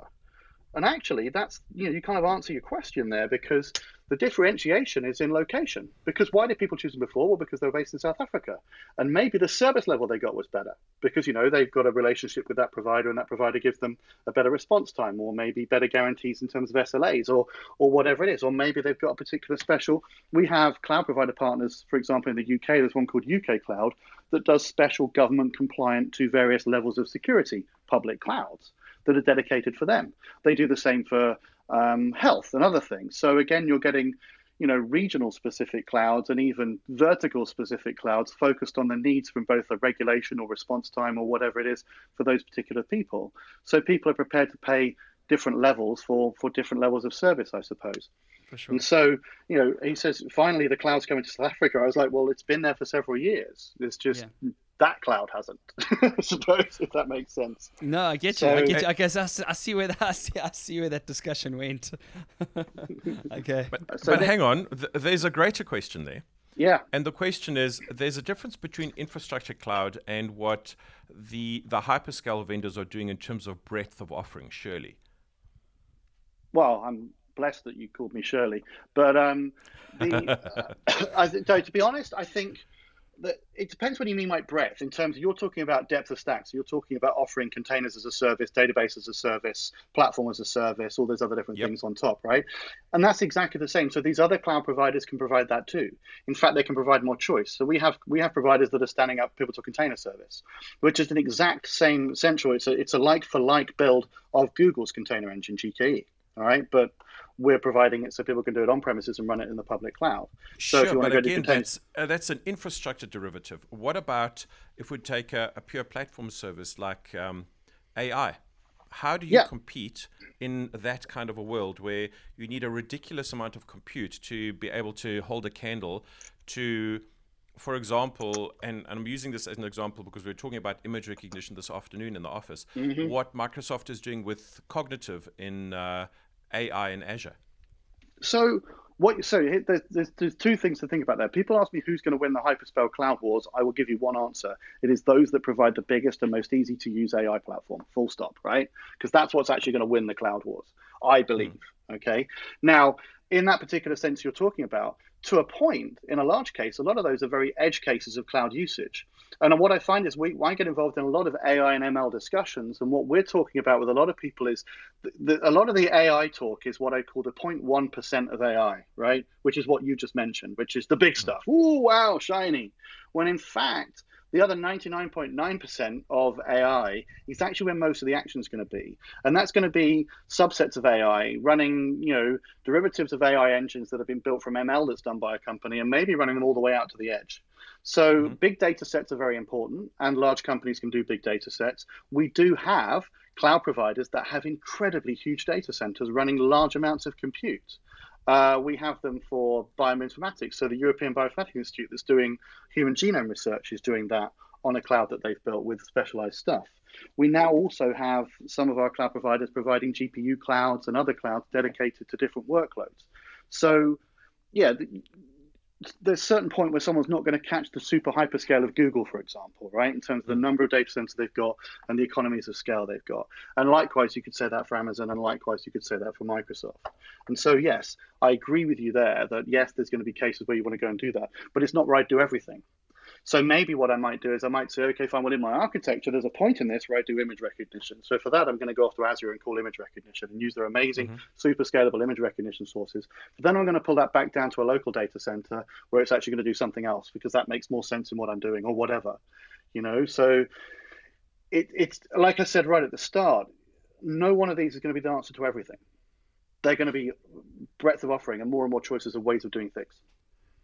And actually, that's you know, you kind of answer your question there because the differentiation is in location. Because why did people choose them before? Well, because they were based in South Africa. And maybe the service level they got was better because, you know, they've got a relationship with that provider and that provider gives them a better response time or maybe better guarantees in terms of SLAs or, or whatever it is. Or maybe they've got a particular special. We have cloud provider partners, for example, in the UK, there's one called UK Cloud that does special government compliant to various levels of security public clouds that are dedicated for them. They do the same for um, health and other things. So again, you're getting you know regional specific clouds and even vertical specific clouds focused on the needs from both a regulation or response time or whatever it is for those particular people. So people are prepared to pay different levels for for different levels of service, I suppose. For sure. And so, you know, he says finally the cloud's coming to South Africa. I was like, well, it's been there for several years. It's just yeah that cloud hasn't. I suppose if that makes sense. No, I get you. So, I get you. I guess I, I see where that I see, I see where that discussion went. okay, but, so but hang on. Th- there's a greater question there. Yeah. And the question is, there's a difference between infrastructure cloud and what the the hyperscale vendors are doing in terms of breadth of offering. Surely. Well, I'm blessed that you called me Shirley, but um, the, uh, I, to be honest, I think that it depends what you mean by breadth in terms of you're talking about depth of stack. So you're talking about offering containers as a service, database as a service, platform as a service, all those other different yep. things on top, right? And that's exactly the same. So these other cloud providers can provide that too. In fact, they can provide more choice. So we have we have providers that are standing up Pivotal Container Service, which is an exact same central. It's a it's a like for like build of Google's container engine GKE. All right, but we're providing it so people can do it on premises and run it in the public cloud. So sure, if you want but to go again, to that's, uh, that's an infrastructure derivative. What about if we take a, a pure platform service like um, AI? How do you yeah. compete in that kind of a world where you need a ridiculous amount of compute to be able to hold a candle to for example, and, and, I'm using this as an example because we are talking about image recognition this afternoon in the office, mm-hmm. what Microsoft is doing with cognitive in uh, AI in Azure? So what so there's, there's, there's, two things to think about there. People ask me who's going to win the hyperscale cloud wars. I will give you one answer. It is those that provide the biggest and most easy to use AI platform. Full stop. Right? Because that's what's actually going to win the cloud wars. I believe. Mm. Okay. Now, in that particular sense you're talking about, to a point, in a large case, a lot of those are very edge cases of cloud usage. And what I find is we I get involved in a lot of AI and ML discussions, and what we're talking about with a lot of people is the, the, a lot of the AI talk is what I call the 0.1 percent of AI, right? Which is what you just mentioned, which is the big stuff. Mm. Ooh, wow, shiny. When in fact, the other 99.9% of AI is actually where most of the action is going to be. And that's going to be subsets of AI running, you know, derivatives of AI engines that have been built from ML that's done by a company and maybe running them all the way out to the edge. So mm-hmm. big data sets are very important and large companies can do big data sets. We do have cloud providers that have incredibly huge data centers running large amounts of compute. Uh, we have them for bioinformatics. So the European Bioinformatics Institute that's doing human genome research is doing that on a cloud that they've built with specialized stuff. We now also have some of our cloud providers providing GPU clouds and other clouds dedicated to different workloads. So, yeah, there's a certain point where someone's not going to catch the super hyperscale of Google, for example, right? In terms of the mm. number of data centers they've got and the economies of scale they've got. And likewise, you could say that for Amazon, and likewise, you could say that for Microsoft. And so, yes, I agree with you there that yes, there's going to be cases where you want to go and do that, but it's not right to do everything. So maybe what I might do is I might say, okay, fine, well, in my architecture, there's a point in this where I do image recognition. So for that, I'm going to go off to Azure and call image recognition and use their amazing, mm-hmm. super scalable image recognition sources. But then I'm going to pull that back down to a local data center where it's actually going to do something else because that makes more sense in what I'm doing or whatever, you know? So it, it's like I said right at the start, no one of these is going to be the answer to everything. They're going to be breadth of offering and more and more choices of ways of doing things.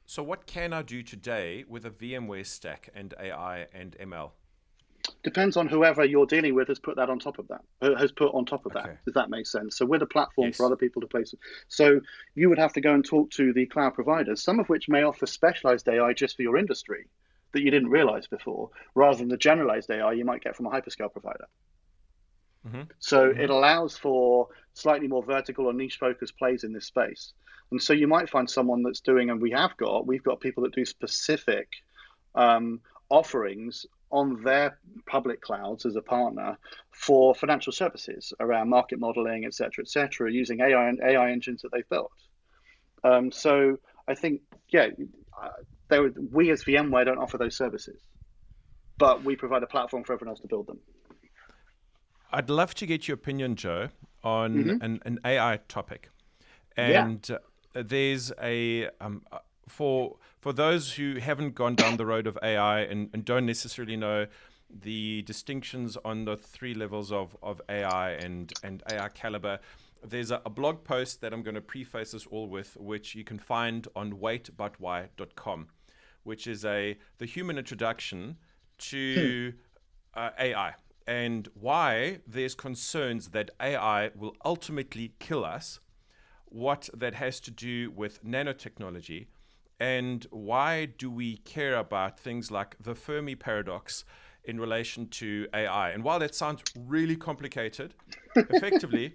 So, what can I do today with a VMware stack and AI and ML? Depends on whoever you're dealing with has put that on top of that, uh, has put on top of that. Okay. Does that make sense? So, we're the platform yes. for other people to place. So, you would have to go and talk to the cloud providers, some of which may offer specialized AI just for your industry that you didn't realize before, rather than the generalized AI you might get from a hyperscale provider. Mm-hmm. So mm-hmm. it allows for slightly more vertical or niche focused plays in this space. And so you might find someone that's doing, and we have got, we've got people that do specific um, offerings on their public clouds as a partner for financial services around market modeling, et cetera, et cetera, using AI and AI engines that they've built. Um, so I think, yeah, we as VMware don't offer those services, but we provide a platform for everyone else to build them. I'd love to get your opinion, Joe, on mm-hmm. an, an, AI topic. And yeah. uh, there's a um, uh, for for those who haven't gone down the road of AI and, and don't necessarily know the distinctions on the three levels of, of AI and, and AI caliber, there's a, a, blog post that I'm going to preface this all with, which you can find on waitbutwhy.com, which is a the human introduction to hmm. uh, AI and why there's concerns that AI will ultimately kill us, what that has to do with nanotechnology, and why do we care about things like the Fermi paradox in relation to AI. And while that sounds really complicated, effectively,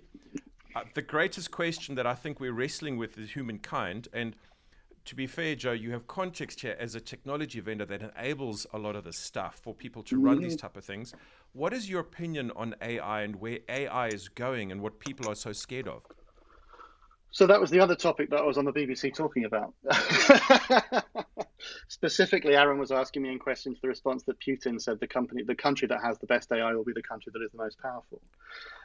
uh, the greatest question that I think we're wrestling with is humankind. And to be fair, Joe, you have context here as a technology vendor that enables a lot of this stuff for people to run these mm-hmm. type of things. What is your opinion on AI and where AI is going and what people are so scared of? So that was the other topic that I was on the BBC talking about. Specifically, Aaron was asking me in question questions the response that Putin said the company, the country that has the best AI will be the country that is the most powerful.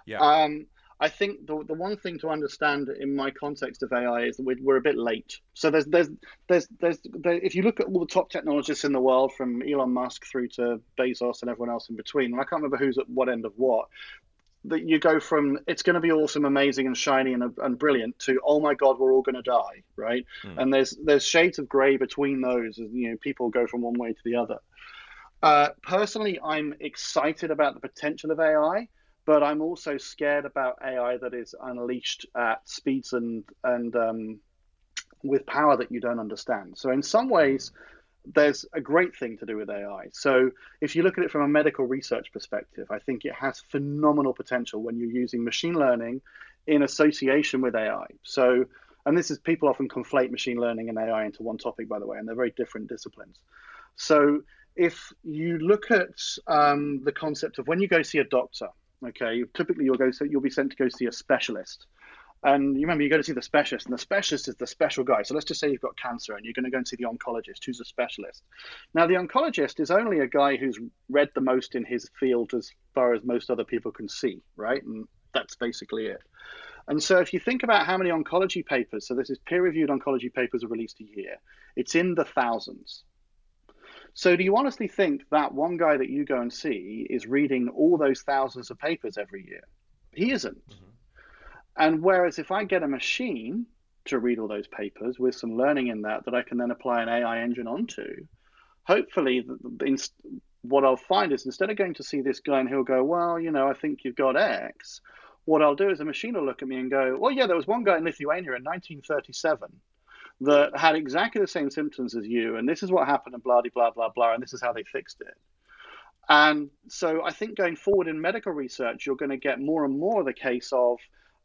Yeah. Um, I think the, the one thing to understand in my context of AI is that we're, we're a bit late. So there's there's there's there's there, if you look at all the top technologists in the world, from Elon Musk through to Bezos and everyone else in between, and I can't remember who's at what end of what. That you go from it's going to be awesome, amazing, and shiny and, and brilliant to oh my god, we're all going to die, right? Mm. And there's there's shades of grey between those. As you know, people go from one way to the other. Uh, personally, I'm excited about the potential of AI but I'm also scared about AI that is unleashed at speeds and and um, with power that you don't understand. So in some ways, there's a great thing to do with AI. So if you look at it from a medical research perspective, I think it has phenomenal potential when you're using machine learning in association with AI. So and this is people often conflate machine learning and AI into one topic, by the way, and they're very different disciplines. So if you look at um, the concept of when you go see a doctor, Okay, typically you'll go so you'll be sent to go see a specialist. And you remember you go to see the specialist, and the specialist is the special guy. So let's just say you've got cancer, and you're going to go and see the oncologist, who's a specialist. Now, the oncologist is only a guy who's read the most in his field as far as most other people can see, right? And that's basically it. And so, if you think about how many oncology papers, so this is peer reviewed oncology papers are released a year, it's in the thousands. So, do you honestly think that one guy that you go and see is reading all those thousands of papers every year? He isn't. Mm-hmm. And whereas if I get a machine to read all those papers with some learning in that that I can then apply an AI engine onto, hopefully, what I'll find is instead of going to see this guy and he'll go, well, you know, I think you've got X. What I'll do is a machine will look at me and go, well, yeah, there was one guy in Lithuania in 1937 that had exactly the same symptoms as you, and this is what happened, and blah, blah, blah, blah, and this is how they fixed it. And so I think going forward in medical research, you're going to get more and more the case of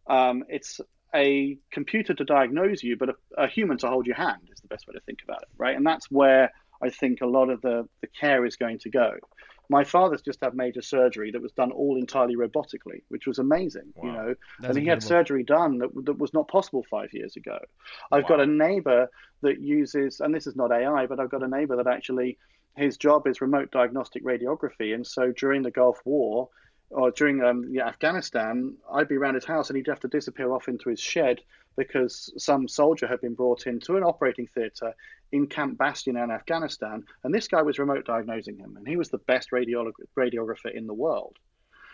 um, it's a computer to diagnose you, but a, a, human to hold your hand is the best way to think about it, right? And that's where I think a lot of the, the care is going to go. My father's just had major surgery that was done all entirely robotically, which was amazing, wow. you know. That's and he incredible. had surgery done that, that was not possible five years ago. I've wow. got a neighbor that uses, and this is not AI, but I've got a neighbor that actually his job is remote diagnostic radiography. And so during the Gulf War, or during um, yeah, Afghanistan, I'd be around his house and he'd have to disappear off into his shed because some soldier had been brought into an operating theatre in Camp Bastion in Afghanistan, and this guy was remote diagnosing him, and he was the best radiolog- radiographer in the world.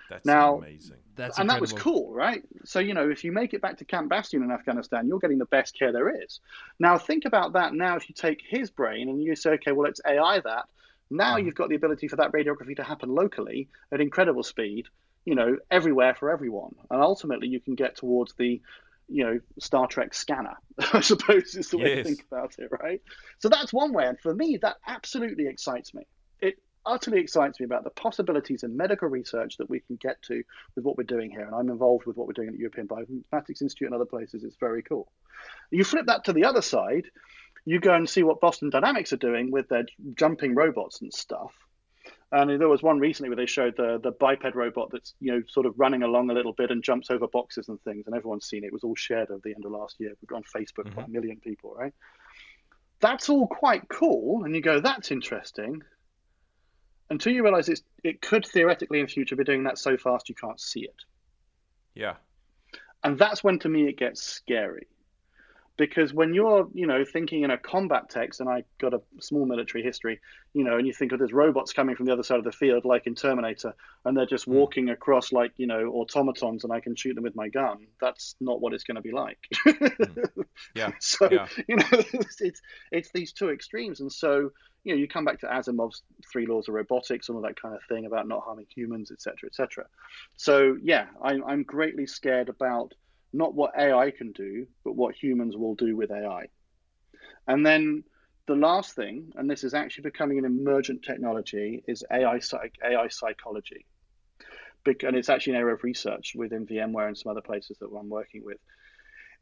That's now, amazing. That's and incredible. that was cool, right? So you know, if you make it back to Camp Bastion in Afghanistan, you're getting the best care there is. Now think about that. Now, if you take his brain and you say, okay, well, let's AI that now mm. you've got the ability for that radiography to happen locally at incredible speed, you know, everywhere for everyone. And ultimately you can get towards the, you know, Star Trek scanner, I suppose is the way yes. to think about it, right? So that's one way. And for me, that absolutely excites me. It utterly excites me about the possibilities in medical research that we can get to with what we're doing here. And I'm involved with what we're doing at the European Bioinformatics Institute and other places. It's very cool. You flip that to the other side, you go and see what Boston Dynamics are doing with their jumping robots and stuff. And there was one recently where they showed the the biped robot that's you know sort of running along a little bit and jumps over boxes and things, and everyone's seen it. It was all shared at the end of last year on Facebook mm-hmm. by a million people, right? That's all quite cool, and you go, that's interesting. Until you realise it's it could theoretically in future be doing that so fast you can't see it. Yeah. And that's when to me it gets scary because when you're you know thinking in a combat text and i got a small military history you know and you think of there's robots coming from the other side of the field like in terminator and they're just mm. walking across like you know automatons and i can shoot them with my gun that's not what it's going to be like mm. yeah so yeah. you know it's, it's it's these two extremes and so you know you come back to asimov's three laws of robotics and all of that kind of thing about not harming humans etc etc so yeah I'm, I'm greatly scared about not what AI can do, but what humans will do with AI. And then the last thing, and this is actually becoming an emergent technology, is AI, AI psychology. And it's actually an area of research within VMware and some other places that I'm working with.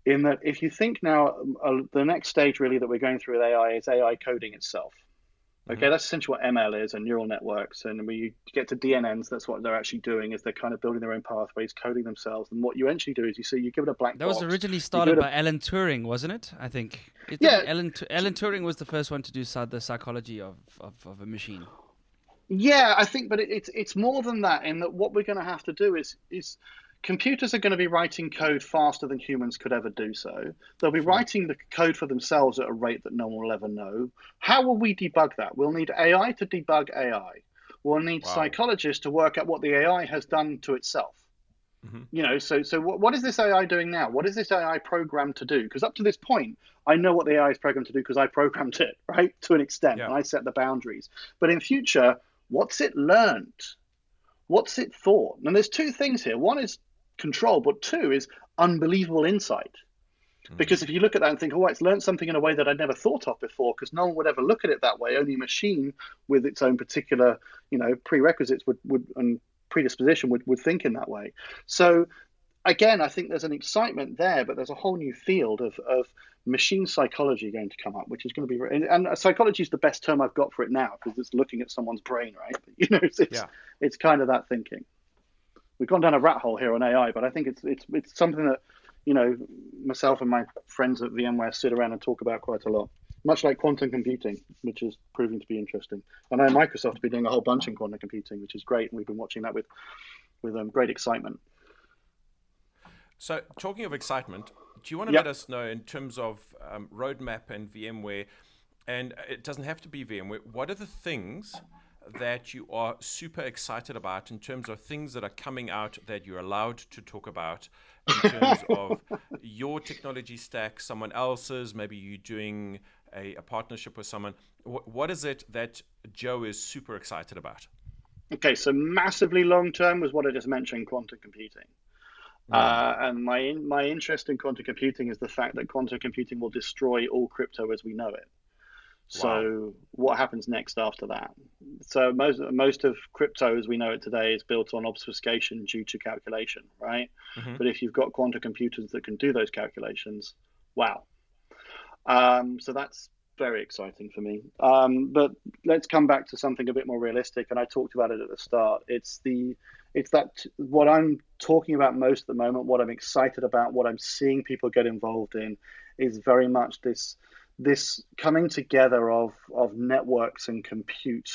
In that, if you think now, uh, the next stage really that we're going through with AI is AI coding itself. Okay, mm-hmm. that's essentially what ML is and neural networks. And when you get to DNNs, that's what they're actually doing is they're kind of building their own pathways, coding themselves. And what you eventually do is you see you give it a black that box. That was originally started by a... Alan Turing, wasn't it? I think. It yeah. Alan, Alan Turing was the first one to do the psychology of, of, of a machine. Yeah, I think, but it, it's it's more than that. In that, what we're going to have to do is is computers are going to be writing code faster than humans could ever do so. They'll be writing the code for themselves at a rate that no one will ever know. How will we debug that? We'll need AI to debug AI. We'll need wow. psychologists to work out what the AI has done to itself. Mm-hmm. You know, so so what, what is this AI doing now? What is this AI programmed to do? Because up to this point, I know what the AI is programmed to do because I programmed it, right, to an extent, yeah. and I set the boundaries. But in future, what's it learned? What's it thought? And there's two things here. One is control, but two is unbelievable insight. Hmm. Because if you look at that and think, oh, it's learned something in a way that I'd never thought of before, because no one would ever look at it that way. Only a machine with its own particular, you know, prerequisites would, would and predisposition would, would think in that way. So again, I think there's an excitement there, but there's a whole new field of, of machine psychology going to come up, which is going to be, and, and psychology is the best term I've got for it now because it's looking at someone's brain, right? You know, it's, it's, yeah. it's kind of that thinking we've gone down a rat hole here on AI, but I think it's it's it's something that you know, myself and my friends at VMware sit around and talk about quite a lot. Much like quantum computing, which is proving to be interesting. I know Microsoft have been doing a whole bunch in quantum computing, which is great, and we've been watching that with with um, great excitement. So, talking of excitement, do you want to yep. let us know in terms of um, roadmap and VMware, and it doesn't have to be VMware, what are the things that you are super excited about in terms of things that are coming out that you're allowed to talk about in terms of your technology stack, someone else's, maybe you're doing a, a partnership with someone. W- what is it that Joe is super excited about? Okay, so massively long term was what I just mentioned quantum computing. Uh, and my my interest in quantum computing is the fact that quantum computing will destroy all crypto as we know it. So wow. what happens next after that? So most most of crypto as we know it today is built on obfuscation due to calculation, right? Mm-hmm. But if you've got quantum computers that can do those calculations, wow. Um, so that's very exciting for me. Um, but let's come back to something a bit more realistic, and I talked about it at the start. It's the it's that what I'm talking about most at the moment, what I'm excited about, what I'm seeing people get involved in, is very much this this coming together of of networks and compute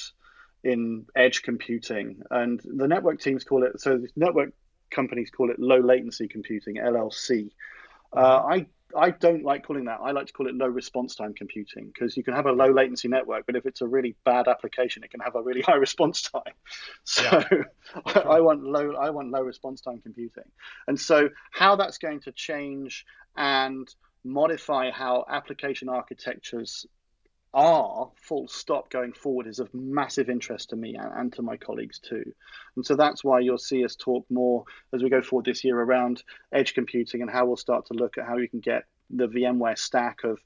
in edge computing, and the network teams call it so. The network companies call it low latency computing (LLC). Uh, I I don't like calling that. I like to call it low response time computing because you can have a low latency network, but if it's a really bad application, it can have a really high response time. So yeah. I, I want low I want low response time computing. And so how that's going to change and modify how application architectures are full stop going forward is of massive interest to me and, and, to my colleagues too. And so that's why you'll see us talk more as we go forward this year around edge computing and how we'll start to look at how we can get the VMware stack of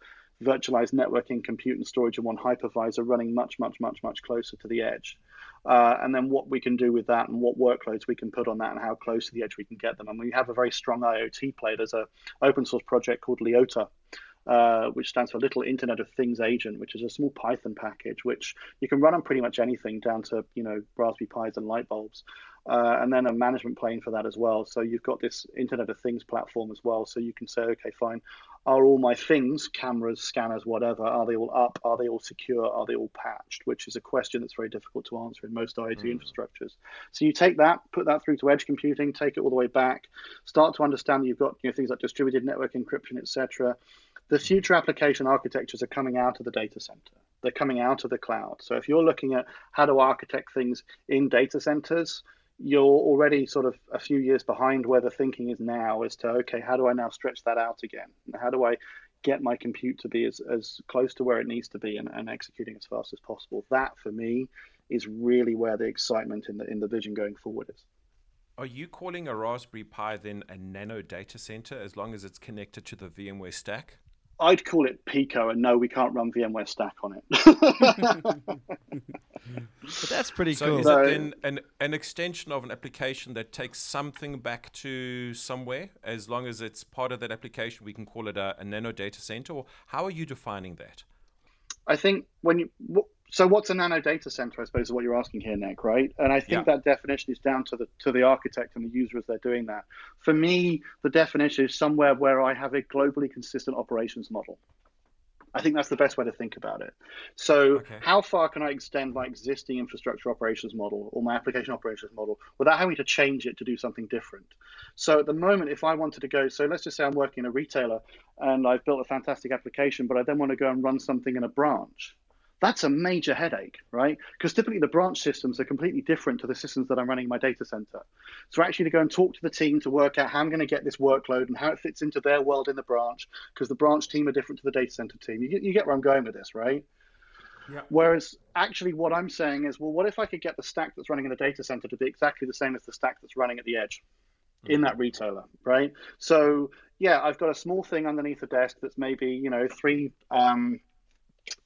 virtualized networking, compute, and storage in one hypervisor running much, much, much, much closer to the edge. Uh, and then what we can do with that and what workloads we can put on that and how close to the edge we can get them. And we have a very strong IoT play. There's an open source project called Liota, uh, which stands for Little Internet of Things Agent, which is a small Python package which you can run on pretty much anything down to you know Raspberry Pis and light bulbs, uh, and then a management plane for that as well. So you've got this Internet of Things platform as well. So you can say, okay, fine, are all my things, cameras, scanners, whatever, are they all up? Are they all secure? Are they all patched? Which is a question that's very difficult to answer in most IoT mm. infrastructures. So you take that, put that through to edge computing, take it all the way back, start to understand that you've got you know, things like distributed network encryption, etc. The future application architectures are coming out of the data center. They're coming out of the cloud. So if you're looking at how to architect things in data centers, you're already sort of a few years behind where the thinking is now as to okay how do i now stretch that out again? How do i get my compute to be as, as close to where it needs to be and, and executing as fast as possible? That for me is really where the excitement in the in the vision going forward is. Are you calling a raspberry pi then a nano data center as long as it's connected to the vmware stack I'd call it Pico, and no, we can't run VMware Stack on it. but that's pretty so cool. Is so, it then an, an extension of an application that takes something back to somewhere? As long as it's part of that application, we can call it a, a nano data center. Or how are you defining that? I think when you so what's a nano data center? I suppose is what you're asking here, Nic, right? And I think yeah. that definition is down to the to the architect and the user as they're doing that. For me, the definition is somewhere where I have a globally consistent operations model. I think that's the best way to think about it. So, okay. how far can I extend my existing infrastructure operations model or my application operations model without having to change it to do something different? So, at the moment, if I wanted to go, so let's just say I'm working in a retailer and I've built a fantastic application, but I then want to go and run something in a branch that's a major headache, right? Because typically the branch systems are completely different to the systems that I'm running in my data center. So actually to go and talk to the team to work out how I'm going to get this workload and how it fits into their world in the branch, because the branch team are different to the data center team. You get, you get where I'm going with this, right? Yeah. Whereas actually what I'm saying is, well, what if I could get the stack that's running in the data center to be exactly the same as the stack that's running at the edge? in mm-hmm. that retailer, right? So yeah, I've got a small thing underneath the desk that's maybe you know three um,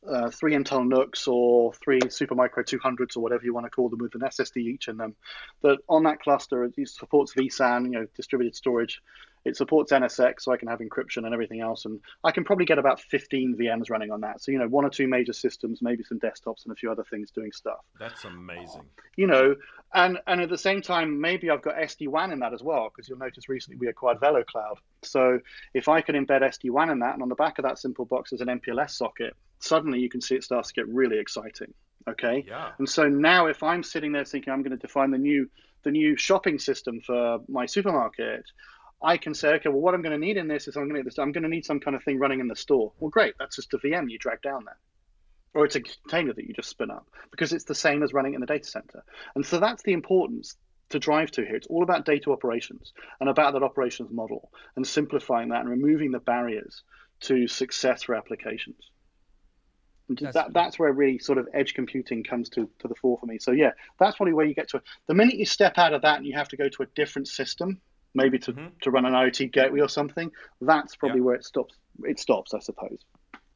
uh, three Intel NUCs or three Supermicro 200s or whatever you want to call them with an SSD each in them. That on that cluster it supports vSAN, you know, distributed storage. It supports NSX, so I can have encryption and everything else, and I can probably get about 15 VMs running on that. So you know, one or two major systems, maybe some desktops and a few other things doing stuff. That's amazing. You know, and and at the same time, maybe I've got SD WAN in that as well, because you'll notice recently we acquired VeloCloud. So if I can embed SD WAN in that, and on the back of that simple box is an MPLS socket, suddenly you can see it starts to get really exciting. Okay. Yeah. And so now if I'm sitting there thinking I'm going to define the new the new shopping system for my supermarket, I can say, okay, well, what I'm going to need in this is I'm going to this, I'm going to need some kind of thing running in the store. Well, great, that's just a VM you drag down there, or it's a container that you just spin up because it's the same as running in the data center. And so that's the importance to drive to here. It's all about data operations and about that operations model and simplifying that and removing the barriers to success for applications. That's, that, that's where really sort of edge computing comes to, to the fore for me. So yeah, that's probably where you get to. The minute you step out of that and you have to go to a different system, maybe to, mm-hmm. to run an IoT gateway or something, that's probably yeah. where it stops. It stops, I suppose,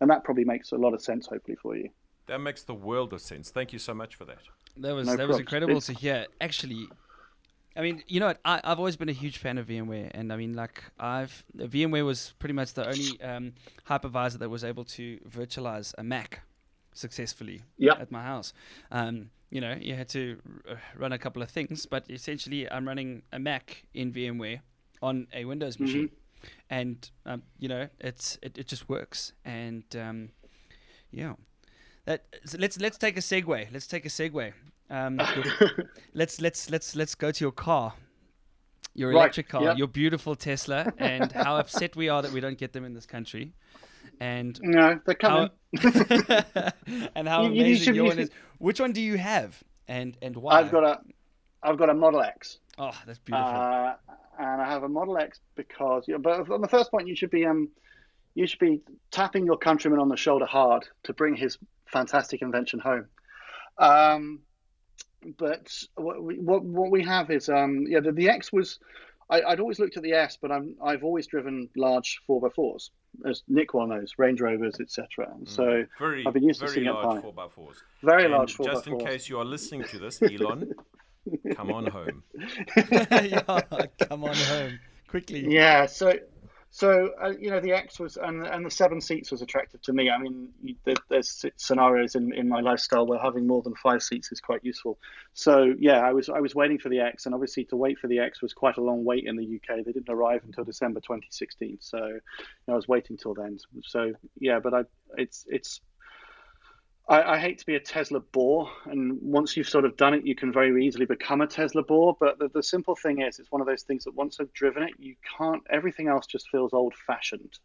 and that probably makes a lot of sense, hopefully, for you. That makes the world of sense. Thank you so much for that. That was no that props. was incredible it's... to hear. Actually, I mean, you know, I, have always been a huge fan of VMware, and I mean, like, I've VMware was pretty much the only um, hypervisor that was able to virtualize a Mac successfully yep. at my house. Um, you know, you had to r- run a couple of things, but essentially, I'm running a Mac in VMware on a Windows mm-hmm. machine, and um, you know, it's it, it just works. And um, yeah, that so let's let's take a segue. Let's take a segue. Um, let's let's let's let's go to your car. Your right. electric car, yep. your beautiful Tesla, and how upset we are that we don't get them in this country and no, they're coming. How, and how you, amazing you your one is. Which one do you have, and and why? I've got a, I've got a Model X. Oh, that's beautiful. Uh, and I have a Model X because, you know, but on the first point, you should be um, you should be tapping your countryman on the shoulder hard to bring his fantastic invention home. Um, but what we, what, what we have is um, yeah, the, the X was I, would always looked at the S, but I'm I've always driven large four x fours, as Nic well knows, Range Rovers, etc. Mm. So very, I've been used to seeing it large four x fours. Very and large four Just in case you are listening to this, Elon, come on home. yeah, come on home quickly. Yeah. So so uh, you know the X was and and the seven seats was attractive to me. I mean, there's scenarios in, in my lifestyle where having more than five seats is quite useful. So yeah, I was I was waiting for the X, and obviously to wait for the X was quite a long wait in the UK. They didn't arrive until December 2016, so you know, I was waiting till then. So yeah, but I it's it's I, I, hate to be a Tesla bore, and once you've sort of done it, you can very easily become a Tesla bore. But the, the simple thing is, it's one of those things that once I've driven it, you can't. Everything else just feels old-fashioned.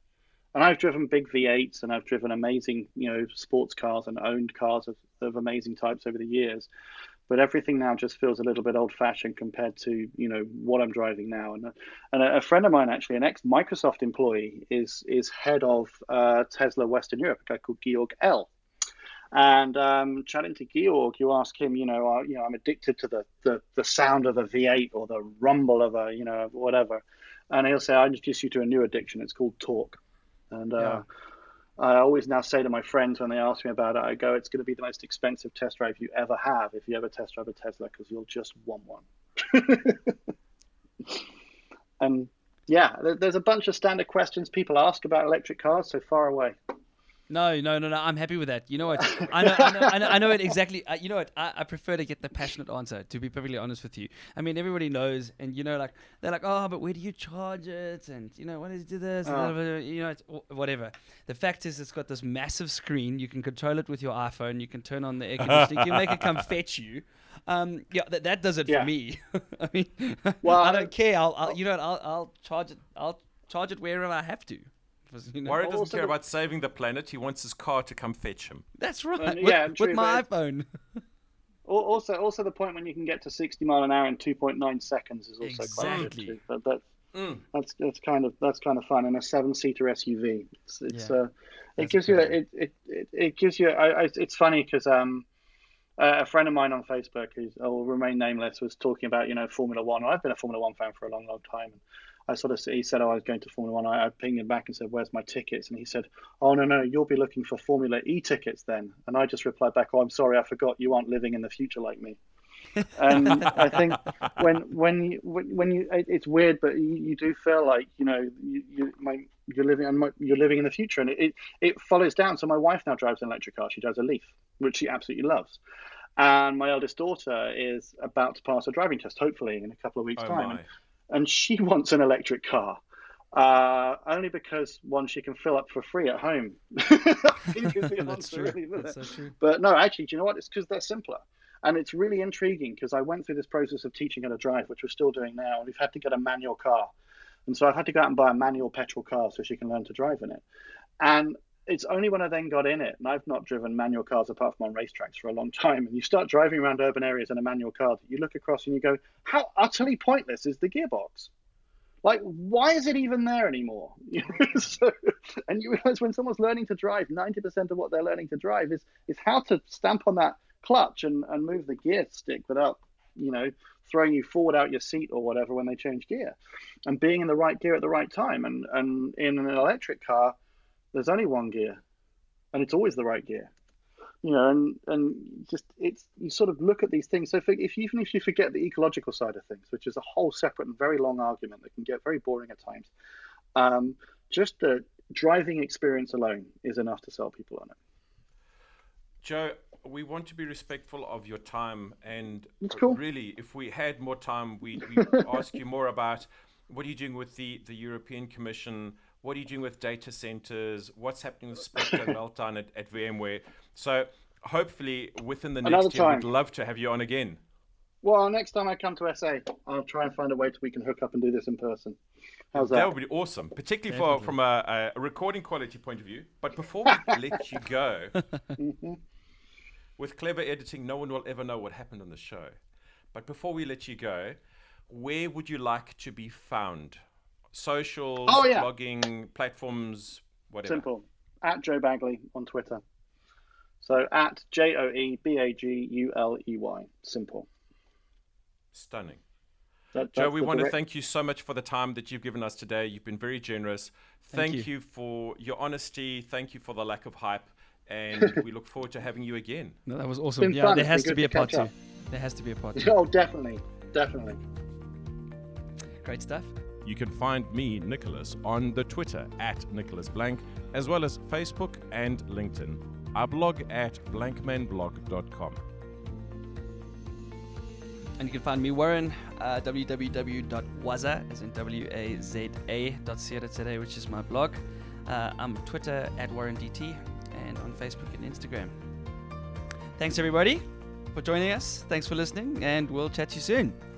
And I've driven big V8s, and I've driven amazing, you know, sports cars and owned cars of, of amazing types over the years. But everything now just feels a little bit old-fashioned compared to, you know, what I'm driving now. And and a, a friend of mine, actually, an ex-Microsoft employee, is is head of uh, Tesla Western Europe, a guy called Georg L and um, chatting to Georg, you ask him, you know, uh, you know, I'm addicted to the, the, the sound of a V8 or the rumble of a, you know, whatever. And he'll say, I introduce you to a new addiction. It's called torque. And uh, yeah. I always now say to my friends when they ask me about it, I go, it's going to be the most expensive test drive you ever have if you ever test drive a Tesla because you'll just want one. and yeah, there's a bunch of standard questions people ask about electric cars so far away. No, no, no, no. I'm happy with that. You know what? I know, I know, I know, I know it exactly. Uh, you know what? I, I, prefer to get the passionate answer. To be perfectly honest with you, I mean, everybody knows, and you know, like they're like, oh, but where do you charge it? And you know, what is do this? Oh. You know, it's, whatever. The fact is, it's got this massive screen. You can control it with your iPhone. You can turn on the air conditioning. you can make it come fetch you. Um, yeah, that, that does it yeah. for me. I mean, well, I don't care. I'll, I'll you know, I'll, I'll charge it. I'll charge it wherever I have to. You know? Warren doesn't care about saving the planet. He wants his car to come fetch him. That's right. Yeah, with, true, with my iPhone. also, also the point when you can get to 60 mile an hour in 2.9 seconds is also exactly. quite good too. But that's mm. that's that's kind of that's kind of fun. And a seven-seater SUV. It's, it's yeah. uh, it gives you it, it, it, it gives you. I, I, it's funny because um. Uh, a friend of mine on Facebook, who will remain nameless, was talking about you know Formula One. I've been a Formula One fan for a long, long time. I sort of he said, "Oh, I was going to Formula One." I, I pinged him back and said, "Where's my tickets?" And he said, "Oh no, no, you'll be looking for Formula E tickets then." And I just replied back, "Oh, I'm sorry, I forgot. You aren't living in the future like me." and I think when when you when you it's weird, but you, you do feel like you know you, you you're living and you're living in the future, and it, it, it follows down. So my wife now drives an electric car. She drives a Leaf, which she absolutely loves. And my eldest daughter is about to pass a driving test, hopefully in a couple of weeks' Oh, time. And she wants an electric car. Uh, only because one she can fill up for free at home. I think is the That's true. really, That's so true. But no, actually, do you know what? It's because they're simpler. And it's really intriguing because I went through this process of teaching her to drive, which we're still doing now. And we've had to get a manual car. And so I've had to go out and buy a manual petrol car so she can learn to drive in it. And it's only when I then got in it, and I've not driven manual cars apart from on racetracks for a long time. And you start driving around urban areas in a manual car that you look across and you go, how utterly pointless is the gearbox? Like, why is it even there anymore? So, and you realize when someone's learning to drive, 90% of what they're learning to drive is, is how to stamp on that clutch and, and move the gear stick without, you know, throwing you forward out your seat or whatever when they change gear and being in the right gear at the right time. And, and in an electric car, there's only one gear and it's always the right gear. You know, and, and just it's you sort of look at these things. So if, if even if you forget the ecological side of things, which is a whole separate and very long argument that can get very boring at times, um, just the driving experience alone is enough to sell people on it. Joe, we want to be respectful of your time, and cool. really, if we had more time, we we ask you more about what are you doing with the the European Commission, what are you doing with data centers, what's happening with Spectre and Meltdown at, at VMware. So hopefully, within the Another next year, we'd love to have you on again. Well, next time I come to SA, I'll try and find a way to we can hook up and do this in person. How's That that? would be awesome, particularly for from a, a recording quality point of view. But before we let you go, mm-hmm. with clever editing, no one will ever know what happened on the show. But before we let you go, where would you like to be found? Socials, Oh, yeah. blogging, platforms, whatever. Simple. At Joe Baguley on Twitter. So at J O E B A G U L E Y. Simple. Stunning. That, Joe, we the want to thank you so much for the time that you've given us today. You've been very generous. Thank, Thank you. you. for your honesty. Thank you for the lack of hype. And we look forward to having you again. No, that was awesome. Yeah, fun. there has to be a to part two. There has to be a part two. Oh, definitely. Definitely. Great stuff. You can find me, Nicholas, on the Twitter at Nicholas Blank, as well as Facebook and LinkedIn. I blog at blankmanblog.com. And you can find me, Warren, uh, www.waza, as in W-A-Z-A today, which is my blog. Uh, I'm Twitter at WarrenDT and on Facebook and Instagram. Thanks, everybody, for joining us. Thanks for listening, and we'll chat to you soon.